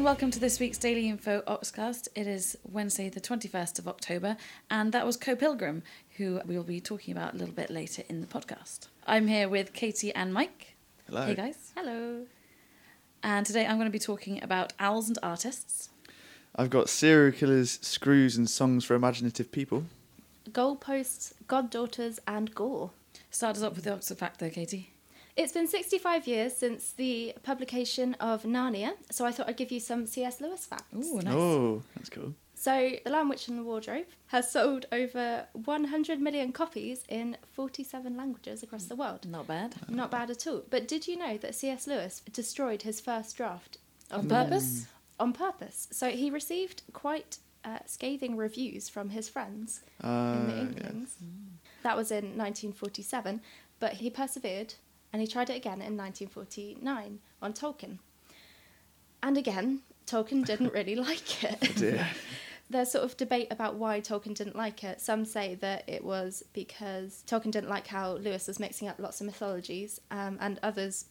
Hello and welcome to this week's Daily Info Oxcast. It is Wednesday, the 21st of October, and that was Co Pilgrim, who we'll be talking about a little bit later in the podcast. I'm here with Katie and Mike. Hello. Hey guys. Hello. And today I'm going to be talking about owls and artists. I've got serial killers, screws, and songs for imaginative people. Goalposts, goddaughters, and gore. Start us up with the Oxford fact, though, Katie. It's been 65 years since the publication of Narnia, so I thought I'd give you some C.S. Lewis facts. Ooh, nice. Oh, that's cool. So, The Lamb, Witch, and the Wardrobe has sold over 100 million copies in 47 languages across the world. Not bad. Not bad at all. But did you know that C.S. Lewis destroyed his first draft On of purpose? on purpose? So he received quite uh, scathing reviews from his friends Uh, in the yeah. Inklings. That was in 1947, but he persevered and he tried it again in 1949 on Tolkien. And again, Tolkien didn't really like it. Oh. There's sort of debate about why Tolkien didn't like it. Some say that it was because Tolkien didn't like how Lewis was mixing up lots of mythologies, um, and others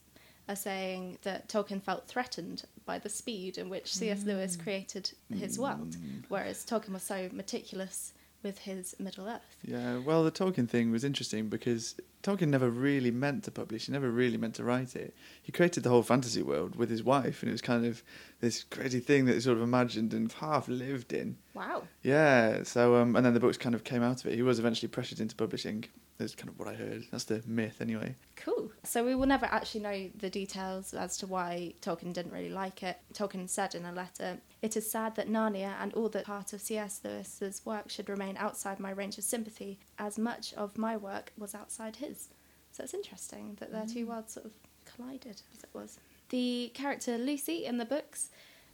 are saying that Tolkien felt threatened by the speed in which C.S. Lewis created his world, whereas Tolkien was so meticulous with his Middle Earth. Yeah, well, the Tolkien thing was interesting because Tolkien never really meant to publish. He never really meant to write it. He created the whole fantasy world with his wife, and it was kind of this crazy thing that he sort of imagined and half lived in. Wow. Yeah, so um, and then the books kind of came out of it. He was eventually pressured into publishing. That's kind of what I heard. That's the myth, anyway. Cool. So we will never actually know the details as to why Tolkien didn't really like it. Tolkien said in a letter, It is sad that Narnia and all that part of C.S. Lewis's work should remain outside my range of sympathy, as much of my work was outside his. So it's interesting that their two worlds sort of collided, as it was. The character Lucy in the books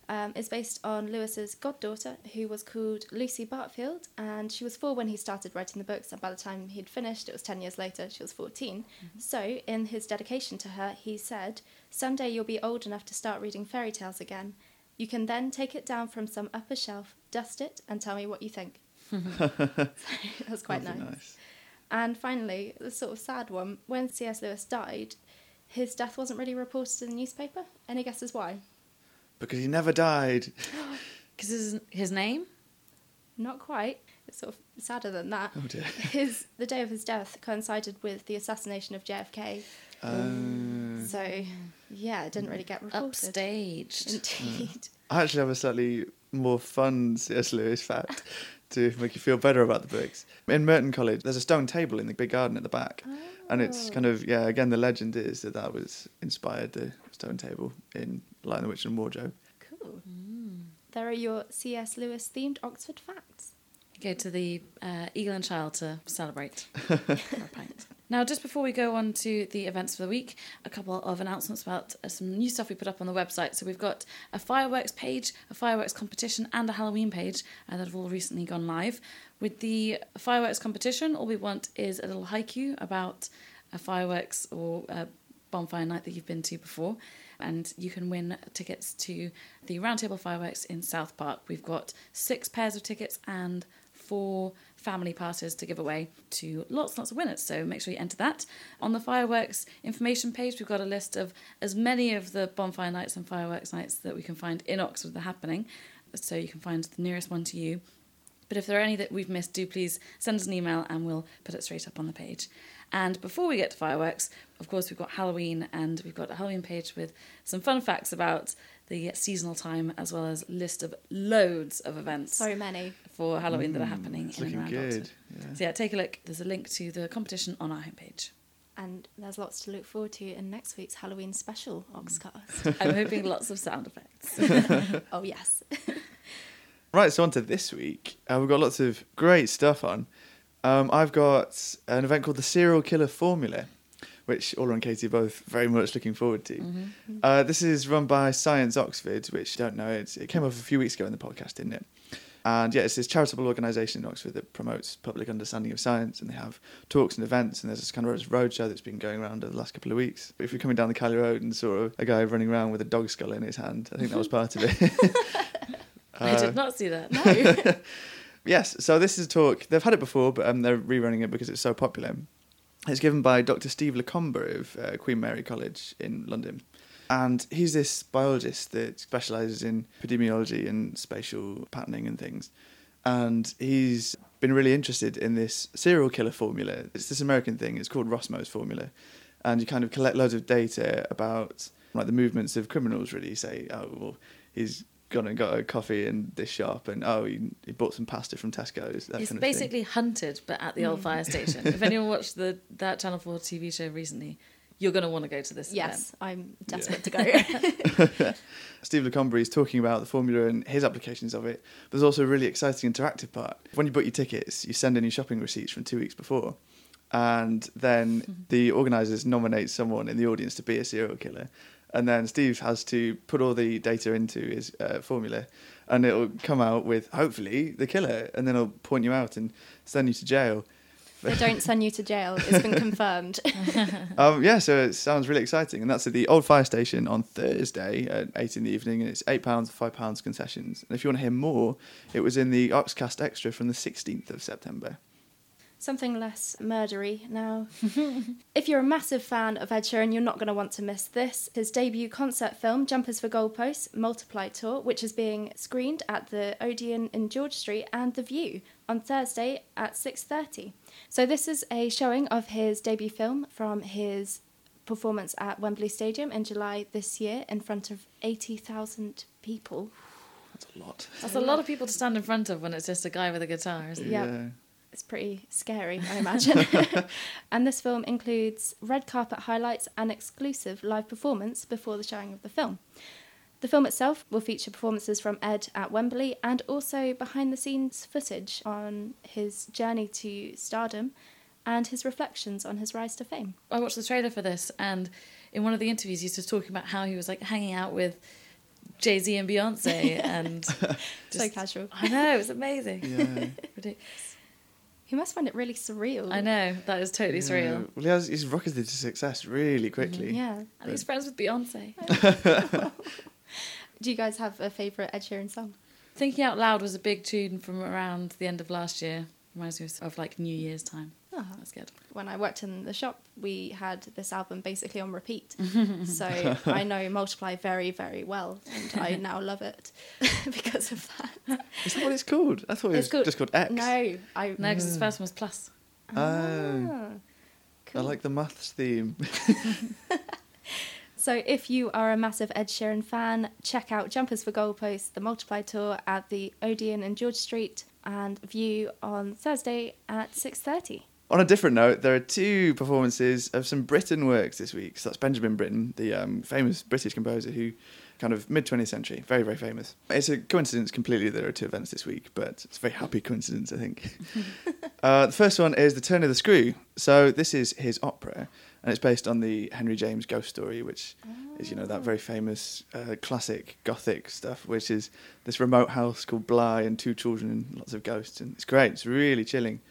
um, is based on Lewis's goddaughter, who was called Lucy Barfield, and she was four when he started writing the books, and by the time he'd finished, it was 10 years later, she was 14. So, in his dedication to her, he said, Someday you'll be old enough to start reading fairy tales again. You can then take it down from some upper shelf, dust it, and tell me what you think. That's quite Lovely, nice. And finally, the sort of sad one when C.S. Lewis died, his death wasn't really reported in the newspaper. Any guesses why? Because he never died. Because his, his name? Not quite. It's sort of sadder than that. Oh dear. His the day of his death coincided with the assassination of JFK. Uh, So yeah, it didn't really get reported. Upstaged. Indeed. I actually have a slightly more fun C.S. Lewis fact to make you feel better about the books. In Merton College, there's a stone table in the big garden at the back, and it's kind of yeah. Again, the legend is that that was inspired the stone table in Lion the Witch and Wardrobe. Cool. There are your C.S. Lewis themed Oxford facts. Go to the uh, Eagle and Child to celebrate for a pint. Now, just before we go on to the events for the week, a couple of announcements about uh, some new stuff we put up on the website. So we've got a fireworks page, a fireworks competition, and a Halloween page uh, that have all recently gone live. With the fireworks competition, all we want is a little haiku about a fireworks or a bonfire night that you've been to before. And you can win tickets to the Roundtable Fireworks in South Park. We've got six pairs of tickets and four family passes to give away to lots and lots of winners. So make sure you enter that. On the fireworks information page, we've got a list of as many of the bonfire nights and fireworks nights that we can find in Oxford that are happening. So you can find the nearest one to you. But if there are any that we've missed, do please send us an email and we'll put it straight up on the page. And before we get to fireworks, of course, we've got Halloween and we've got a Halloween page with some fun facts about the seasonal time as well as list of loads of events So many. For Halloween that are happening It's in and around good. Oxford. Yeah. So yeah, take a look. There's a link to the competition on our homepage. And there's lots to look forward to in next week's Halloween special Oxcast. I'm hoping lots of sound effects. oh yes. Right, so on to this week. Uh, we've got lots of great stuff on. Um, I've got an event called the Serial Killer Formula, which Ola and Katie are both very much looking forward to. Uh, this is run by Science Oxford, which don't know it. It came up a few weeks ago in the podcast, didn't it? And yeah, it's this charitable organisation in Oxford that promotes public understanding of science, and they have talks and events. And there's this kind of roadshow that's been going around over the last couple of weeks. If you're coming down the Cowley Road and saw a guy running around with a dog skull in his hand, I think that was part of it. I Uh, did not see that. No. Yes, so this is a talk. They've had it before, but um, they're rerunning it because it's so popular. It's given by Dr. Steve Le Comber of uh, Queen Mary College in London. And he's this biologist that specializes in epidemiology and spatial patterning and things. And he's been really interested in this serial killer formula. It's this American thing, it's called Rossmo's formula. And you kind of collect loads of data about like the movements of criminals, really. You say, oh, well, he's gone and got a coffee in this shop, and oh, he, he bought some pasta from Tesco's. That It's kind of basically hunted, but at the old fire station. if anyone watched the that Channel Four TV show recently, you're going to want to go to this Yes, I'm desperate to go. Steve Le Comber is talking about the formula and his applications of it. There's also a really exciting interactive part. When you book your tickets, you send in your shopping receipts from two weeks before. And then the organisers nominate someone in the audience to be a serial killer. And then Steve has to put all the data into his uh, formula, and it'll come out with hopefully the killer, and then it'll point you out and send you to jail. They don't send you to jail. It's been confirmed. Um, yeah, so it sounds really exciting, and that's at the old fire station on Thursday at eight in the evening, and it's eight pounds, five pounds concessions. And if you want to hear more, it was in the Oxcast Extra from the sixteenth of September. Something less murdery now. if you're a massive fan of Ed Sheeran, you're not going to want to miss this. His debut concert film, Jumpers for Goalposts Multiply Tour, which is being screened at the Odeon in George Street and The View on Thursday at 6:30. So this is a showing of his debut film from his performance at Wembley Stadium in July this year in front of 80,000 people. That's a lot. That's a lot of people to stand in front of when it's just a guy with a guitar, isn't it? Yeah. It's pretty scary, I imagine. and this film includes red carpet highlights and exclusive live performance before the showing of the film. The film itself will feature performances from Ed at Wembley and also behind the scenes footage on his journey to stardom and his reflections on his rise to fame. I watched the trailer for this, and in one of the interviews, he was just talking about how he was like hanging out with Jay Z and Beyonce, and so casual. I know it was amazing. Yeah. Ridiculous. He must find it really surreal. I know that is totally Yeah. surreal. Well, he has, he's rocketed to success really mm, quickly. Yeah. And he's friends with Beyonce. Do you guys have a favourite Ed Sheeran song? Thinking Out Loud was a big tune from around the end of last year. Reminds me of like New Year's time. Oh. That's good. when I worked in the shop, we had this album basically on repeat. so I know Multiply very, very well, and I now love it because of that. Is that what it's called? I thought it was It's called- just called X. No, I. No, because his first one was Plus. Oh, Ah, I like the maths theme. So if you are a massive Ed Sheeran fan, check out Jumpers for Goalposts, the Multiply tour at the Odeon in George Street, and View on Thursday at six thirty. On a different note, there are two performances of some Britten works this week. So that's Benjamin Britten, the um, famous British composer who kind of mid 20th century, very, very famous. It's a coincidence completely that there are two events this week, but it's a very happy coincidence, I think. uh, the first one is The Turn of the Screw. So this is his opera, and it's based on the Henry James ghost story, which is, you know, that very famous uh, classic Gothic stuff, which is this remote house called Bly and two children and lots of ghosts. And it's great, it's really chilling.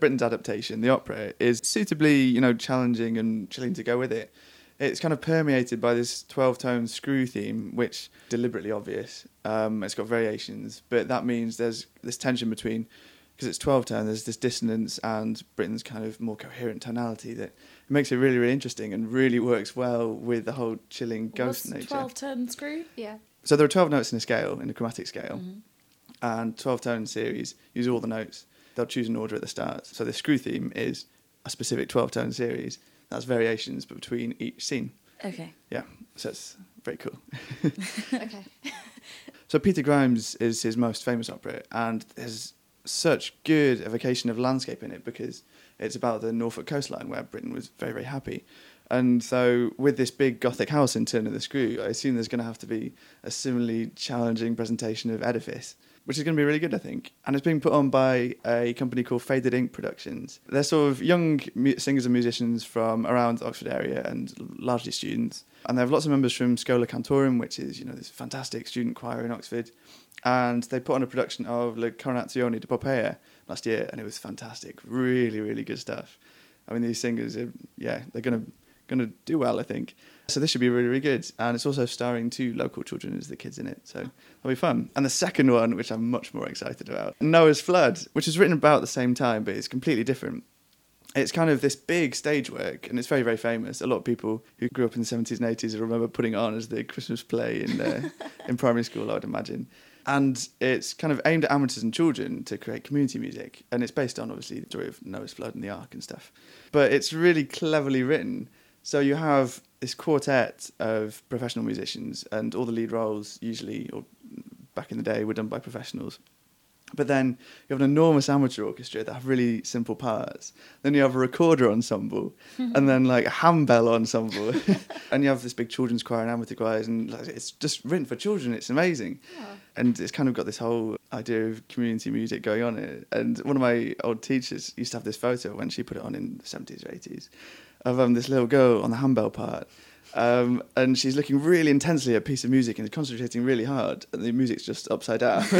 Britten's adaptation, the opera, is suitably, you know, challenging and chilling to go with it. It's kind of permeated by this 12 tone screw theme, which deliberately obvious. Um, it's got variations, but that means there's this tension between, because it's 12 tone, there's this dissonance and Britten's kind of more coherent tonality that it makes it really, really interesting and really works well with the whole chilling ghost What's nature. 12 tone screw? Yeah. So there are 12 notes in a scale, in a chromatic scale, Mm-hmm. and 12 tone series use all the notes. They'll choose an order at the start. So the screw theme is a specific 12 tone series. That's variations between each scene. Okay. Yeah, so it's very cool. Okay. So Peter Grimes is his most famous opera, and there's such good evocation of landscape in it because it's about the Norfolk coastline where Britten was very, very happy. And so, with this big Gothic house in Turn of the Screw, I assume there's going to have to be a similarly challenging presentation of Edifice, which is going to be really good, I think. And it's being put on by a company called Faded Ink Productions. They're sort of young mu- singers and musicians from around Oxford area and largely students. And they have lots of members from Schola Cantorum, which is, you know, this fantastic student choir in Oxford. And they put on a production of L'incoronazione di Poppea last year, and it was fantastic. Really, really good stuff. I mean, these singers, are, yeah, they're going to going to do well, I think. So this should be really, really good. And it's also starring two local children as the kids in it, so that'll be fun. And the second one, which I'm much more excited about, Noye's Fludde, which is written about the same time, but it's completely different. It's kind of this big stage work, and it's very, very famous. A lot of people who grew up in the 70s and 80s remember putting it on as the Christmas play in, uh, in primary school, I would imagine. And it's kind of aimed at amateurs and children to create community music. And it's based on, obviously, the story of Noah's flood and the Ark and stuff. But it's really cleverly written. So you have this quartet of professional musicians, and all the lead roles, usually, or back in the day, were done by professionals. But then you have an enormous amateur orchestra that have really simple parts. Then you have a recorder ensemble, and then like a handbell ensemble, and you have this big children's choir and amateur choirs, and like, it's just written for children. It's amazing, and it's kind of got this whole idea of community music going on it. And one of my old teachers used to have this photo when she put it on in the seventies or eighties of um, this little girl on the handbell part. Um, and she's looking really intensely at a piece of music and concentrating really hard, and the music's just upside down.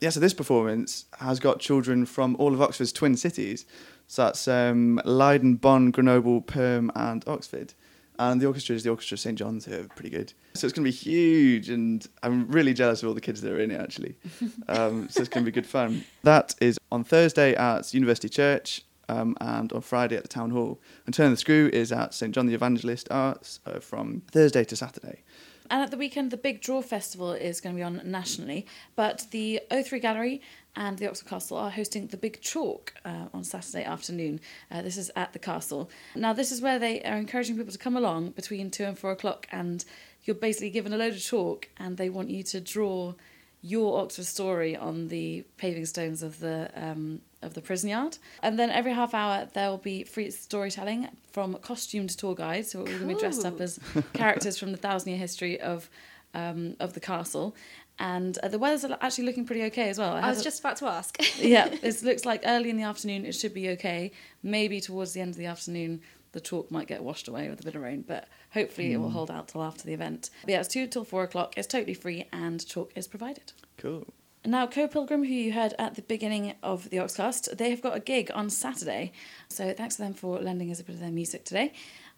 yeah, so this performance has got children from all of Oxford's twin cities. So that's um, Leiden, Bonn, Grenoble, Perm, and Oxford. And the orchestra is the Orchestra of St. John's, who are pretty good. So it's going to be huge, and I'm really jealous of all the kids that are in it, actually. Um, so it's going to be good fun. That is on Thursday at University Church, um, and on Friday at the Town Hall. And Turn the Screw is at St John the Evangelist Arts uh, from Thursday to Saturday. And at the weekend, the Big Draw Festival is going to be on nationally, but the O3 Gallery and the Oxford Castle are hosting the Big Chalk uh, on Saturday afternoon. Uh, this is at the castle. Now, this is where they are encouraging people to come along between two and four o'clock, and you're basically given a load of chalk, and they want you to draw your Oxford story on the paving stones of the um, of the prison yard. And then every half hour there will be free storytelling from costumed tour guides who are all going to be dressed up as characters from the thousand year history of um, of the castle. And uh, the weather's actually looking pretty okay as well. It I was has a- just about to ask. yeah, it looks like early in the afternoon it should be okay. Maybe towards the end of the afternoon the chalk might get washed away with a bit of rain, but hopefully it will hold out till after the event. But yeah, it's two till four o'clock. It's totally free and chalk is provided. Cool. Now, Co Pilgrim, who you heard at the beginning of the Oxcast, they have got a gig on Saturday. So thanks to them for lending us a bit of their music today.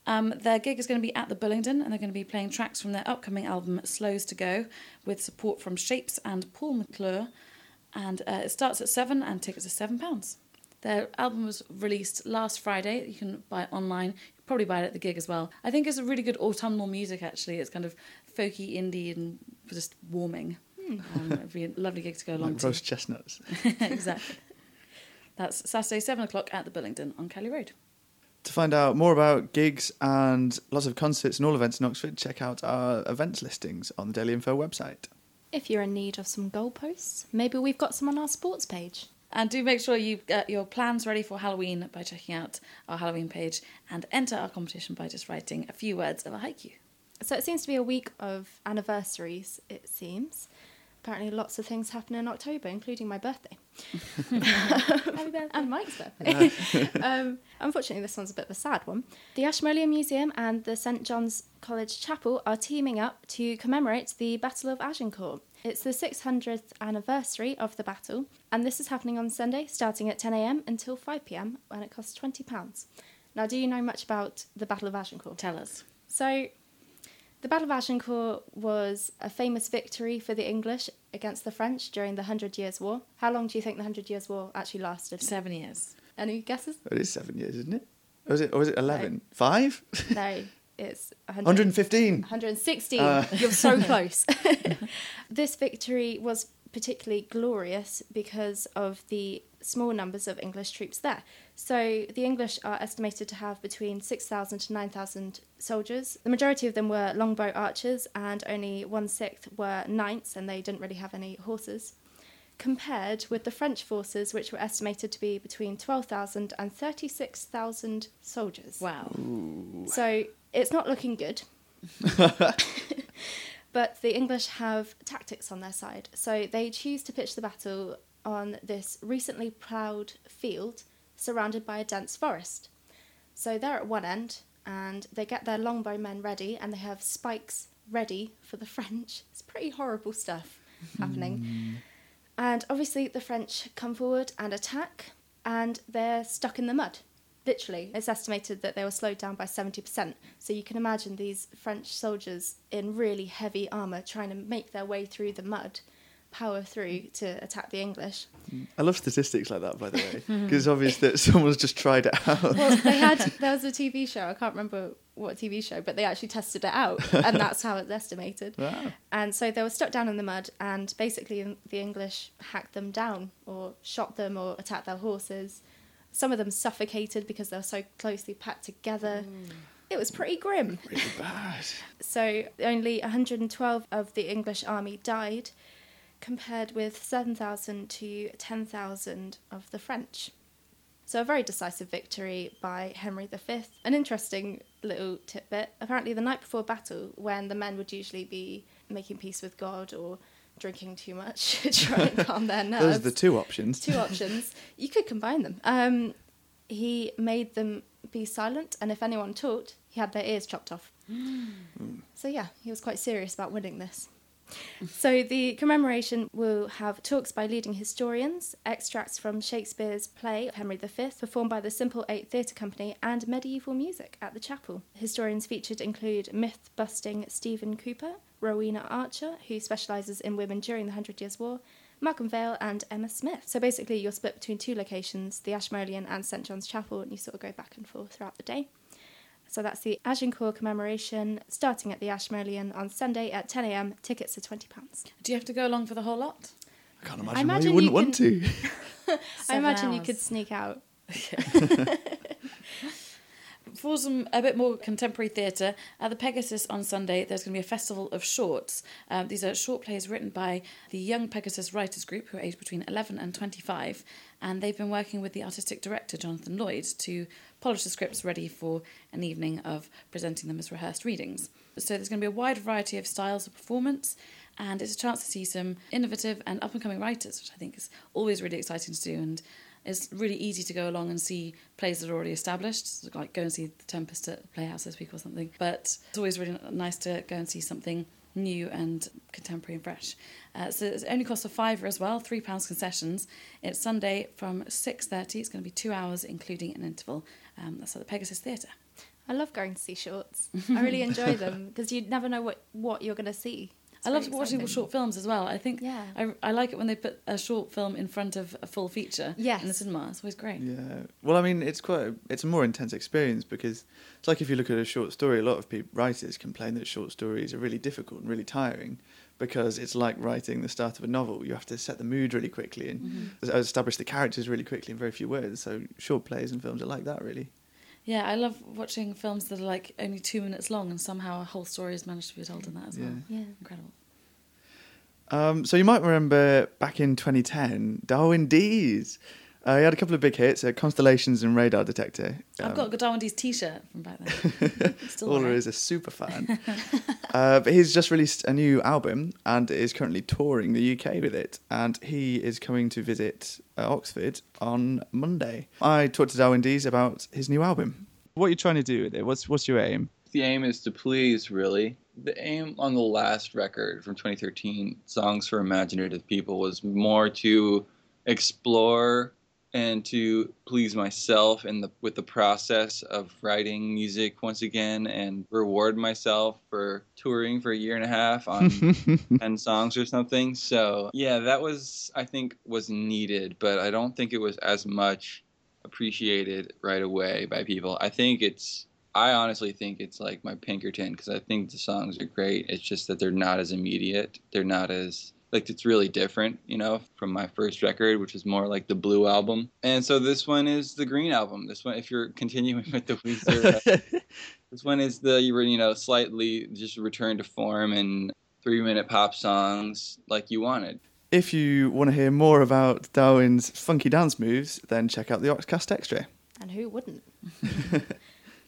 Um, their gig is going to be at the Bullingdon, and they're going to be playing tracks from their upcoming album Slows to Go, with support from Shapes and Paul McClure. And uh, it starts at seven, and tickets are seven pounds. Their album was released last Friday. You can buy it online. You can probably buy it at the gig as well. I think it's a really good autumnal music. Actually, it's kind of folky, indie, and just warming. Um, it'd be a lovely gig to go along Like to. roast chestnuts. exactly. That's Saturday, 7 o'clock at the Bullingdon on Cowley Road. To find out more about gigs and lots of concerts and all events in Oxford, check out our events listings on the Daily Info website. if you're in need of some goalposts, maybe we've got some on our sports page. And do make sure you get your plans ready for Halloween by checking out our Halloween page and enter our competition by just writing a few words of a haiku. So it seems to be a week of anniversaries, it seems. Apparently, lots of things happen in October, including my birthday. Happy birthday. and Mike's birthday. um, unfortunately, this one's a bit of a sad one. The Ashmolean Museum and the St John's College Chapel are teaming up to commemorate the Battle of Agincourt. It's the 600th anniversary of the battle, and this is happening on Sunday, starting at 10am until 5pm, and it costs £20. Now, do you know much about the Battle of Agincourt? Tell us. So, the Battle of Agincourt was a famous victory for the English against the French during the Hundred Years' War. How long do you think the Hundred Years' War actually lasted? Seven years. Any guesses? It is seven years, isn't it? Or is it, or is it 11? Five? No, it's 100, 115. 116. Uh. You're so close. this victory was particularly glorious because of the small numbers of English troops there. So the English are estimated to have between 6,000 to 9,000 soldiers. The majority of them were longbow archers, and only one sixth were knights, and they didn't really have any horses. Compared with the French forces, which were estimated to be between 12,000 and 36,000 soldiers. Wow. So it's not looking good. but the English have tactics on their side. So they choose to pitch the battle on this recently ploughed field surrounded by a dense forest. So they're at one end and they get their longbow men ready and they have spikes ready for the French. It's pretty horrible stuff happening. Hmm. And obviously, the French come forward and attack, and they're stuck in the mud. Literally, it's estimated that they were slowed down by 70%. So you can imagine these French soldiers in really heavy armour trying to make their way through the mud. power through to attack the English. I love statistics like that, by the way, because it's obvious that someone's just tried it out. Well, they had there was a TV show. I can't remember what TV show, but they actually tested it out, and that's how it's estimated. Wow. And so they were stuck down in the mud, and basically the English hacked them down, or shot them, or attacked their horses. Some of them suffocated because they were so closely packed together. Mm. It was pretty grim. Really bad. So only 112 of the English army died, compared with 7,000 to 10,000 of the French. So a very decisive victory by Henry V. An interesting little tidbit. Apparently, the night before battle, when the men would usually be making peace with God or drinking too much to try and calm their nerves. Those are the two options. two options. You could combine them. Um, he made them be silent, and if anyone talked, he had their ears chopped off. So yeah, he was quite serious about winning this. So the commemoration will have talks by leading historians, extracts from Shakespeare's play Henry V, performed by the Simple Eight Theatre Company, and medieval music at the chapel. Historians featured include myth-busting Stephen Cooper, Rowena Archer, who specialises in women during the Hundred Years' War, Malcolm Vale, and Emma Smith. So basically, you're split between two locations, the Ashmolean and St John's Chapel, and you sort of go back and forth throughout the day. So that's the Agincourt commemoration starting at the Ashmolean on Sunday at 10am. Tickets are £20. Do you have to go along for the whole lot? I can't I imagine, why imagine you wouldn't you want to. I Seven imagine you could sneak out. For some a bit more contemporary theatre, at the Pegasus on Sunday, there's going to be a festival of shorts. Um, these are short plays written by the Young Pegasus Writers Group, who are aged between 11 and 25, and they've been working with the artistic director, Jonathan Lloyd, to polish the scripts ready for an evening of presenting them as rehearsed readings. So there's going to be a wide variety of styles of performance, and it's a chance to see some innovative and up and coming writers, which I think is always really exciting to do. And it's really easy to go along and see plays that are already established, like go and see The Tempest at Playhouse this week or something. But it's always really nice to go and see something new and contemporary and fresh. Uh, so it only costs a fiver as well, three pounds concessions. It's Sunday from six thirty. It's going to be two hours, including an interval. Um, that's at the Pegasus Theatre. I love going to see shorts. I really enjoy them because you never know what, what you're going to see. It's I love very watching short films as well. I think Yeah. I, I like it when they put a short film in front of a full feature Yes. in the cinema. It's always great. Yeah. Well, I mean, it's quite a, it's a more intense experience because it's like if you look at a short story, a lot of people, writers complain that short stories are really difficult and really tiring because it's like writing the start of a novel. You have to set the mood really quickly and mm-hmm. establish the characters really quickly in very few words. So short plays and films are like that, really. Yeah, I love watching films that are like only two minutes long and somehow a whole story is managed to be told in that as well. Yeah. Incredible. Um, so you might remember back in 2010, Darwin Deez. Uh, he had a couple of big hits, uh, Constellations and Radar Detector. I've Um, got a Darwin Deez t-shirt from back then. Still Ola there. is a super fan. uh, but he's just released a new album and is currently touring the UK with it. And he is coming to visit uh, Oxford on Monday. I talked to Darwin Deez about his new album. What are you trying to do with it? What's what's your aim? The aim is to please, really. The aim on the last record from 2013, Songs for Imaginative People, was more to explore and to please myself in the with the process of writing music once again and reward myself for touring for a year and a half on 10 songs or something. So, yeah, that was I think was needed, but I don't think it was as much appreciated right away by people. I think it's I honestly think it's like my Pinkerton because I think the songs are great. It's just that they're not as immediate. They're not as like it's really different, you know, from my first record, which is more like the blue album. And so this one is the green album. This one, if you're continuing with the Weezer, uh, this one is the you know slightly just return to form and three minute pop songs like you wanted. if you want to hear more about Darwin's funky dance moves, then check out the Oxcast Extra. And who wouldn't?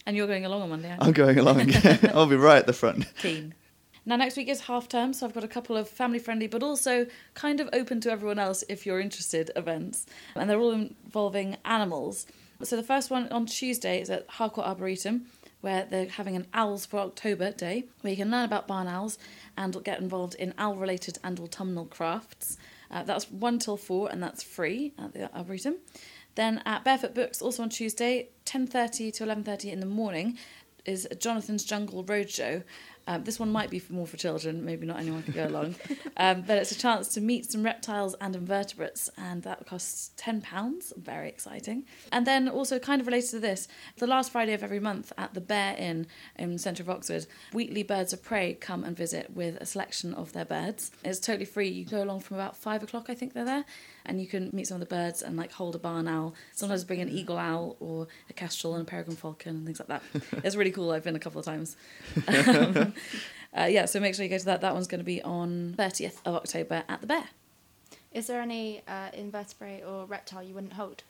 And you're going along on Monday, aren't you? I'm going along. I'll be right at the front. Keen. Now, next week is half term, so I've got a couple of family friendly, but also kind of open to everyone else if you're interested events. And they're all involving animals. So the first one on Tuesday is at Harcourt Arboretum, where they're having an Owls for October day, where you can learn about barn owls and get involved in owl related and autumnal crafts. Uh, that's 1 till 4, and that's free at the Arboretum. Then at Barefoot Books, also on Tuesday, 10.30 to 11.30 in the morning, is Jonathan's Jungle Roadshow, Um, this one might be for more for children, maybe not anyone can go along. Um, but it's a chance to meet some reptiles and invertebrates, and that costs £10. Very exciting. And then also, kind of related to this, the last Friday of every month at the Bear Inn in the centre of Oxford, Wheatley Birds of Prey come and visit with a selection of their birds. It's totally free. You go along from about five o'clock, I think they're there, and you can meet some of the birds and like hold a barn owl. Sometimes bring an eagle owl or a kestrel and a peregrine falcon and things like that. it's really cool. I've been a couple of times. Um, uh, yeah, so make sure you go to that. That one's going to be on 30th of October at the Bear. Is there any uh, invertebrate or reptile you wouldn't hold?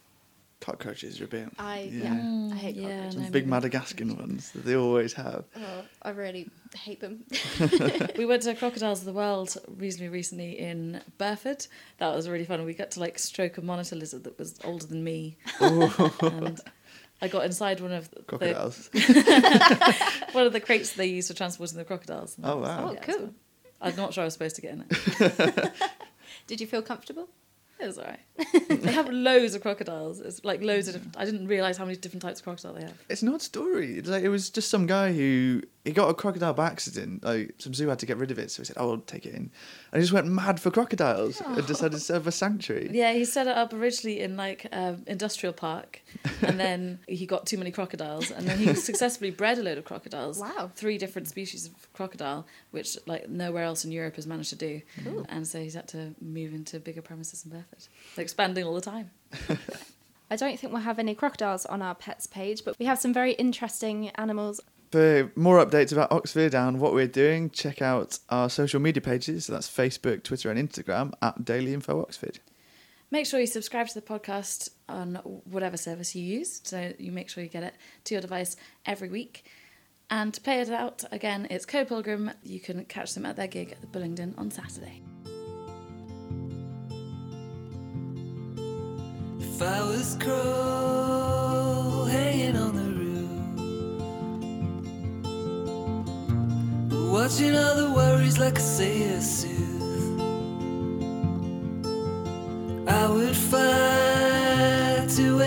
Cockroaches are a bit. I Yeah. yeah, I hate Mm, yeah, cockroaches. no. Big maybe. Madagascan ones that they always have. Oh, I really hate them. we went to Crocodiles of the World reasonably recently in Burford. That was really fun. We got to like stroke a monitor lizard that was older than me. and I got inside one of the, Crocodiles. one of the crates they use for transporting the crocodiles. Oh, that was- wow. Oh, it was cool. fun. I'm not sure I was supposed to get in it. Did you feel comfortable? It was alright. they have loads of crocodiles. It's like loads of different. I didn't realise how many different types of crocodile they have. It's an odd story. It's like it was just some guy who he got a crocodile by accident. Like some zoo had to get rid of it, so he said, "Oh, I'll take it in," and he just went mad for crocodiles and decided to set up a sanctuary. Yeah, he set it up originally in like um, industrial park, and then he got too many crocodiles, and then he successfully bred a load of crocodiles. Wow. Three different species of crocodile, which like nowhere else in Europe has managed to do. Cool. And so he's had to move into bigger premises in Bedford. They're expanding all the time. I don't think we'll have any crocodiles on our pets page, but we have some very interesting animals. For more updates about Oxford and what we're doing, check out our social media pages. So that's Facebook, Twitter, and Instagram at Daily Info Oxford. Make sure you subscribe to the podcast on whatever service you use, so you make sure you get it to your device every week. And to play it out again, it's Co Pilgrim. You can catch them at their gig at the Bullingdon on Saturday. If I was crow watching all the worries like a sailor soothe, I would fight to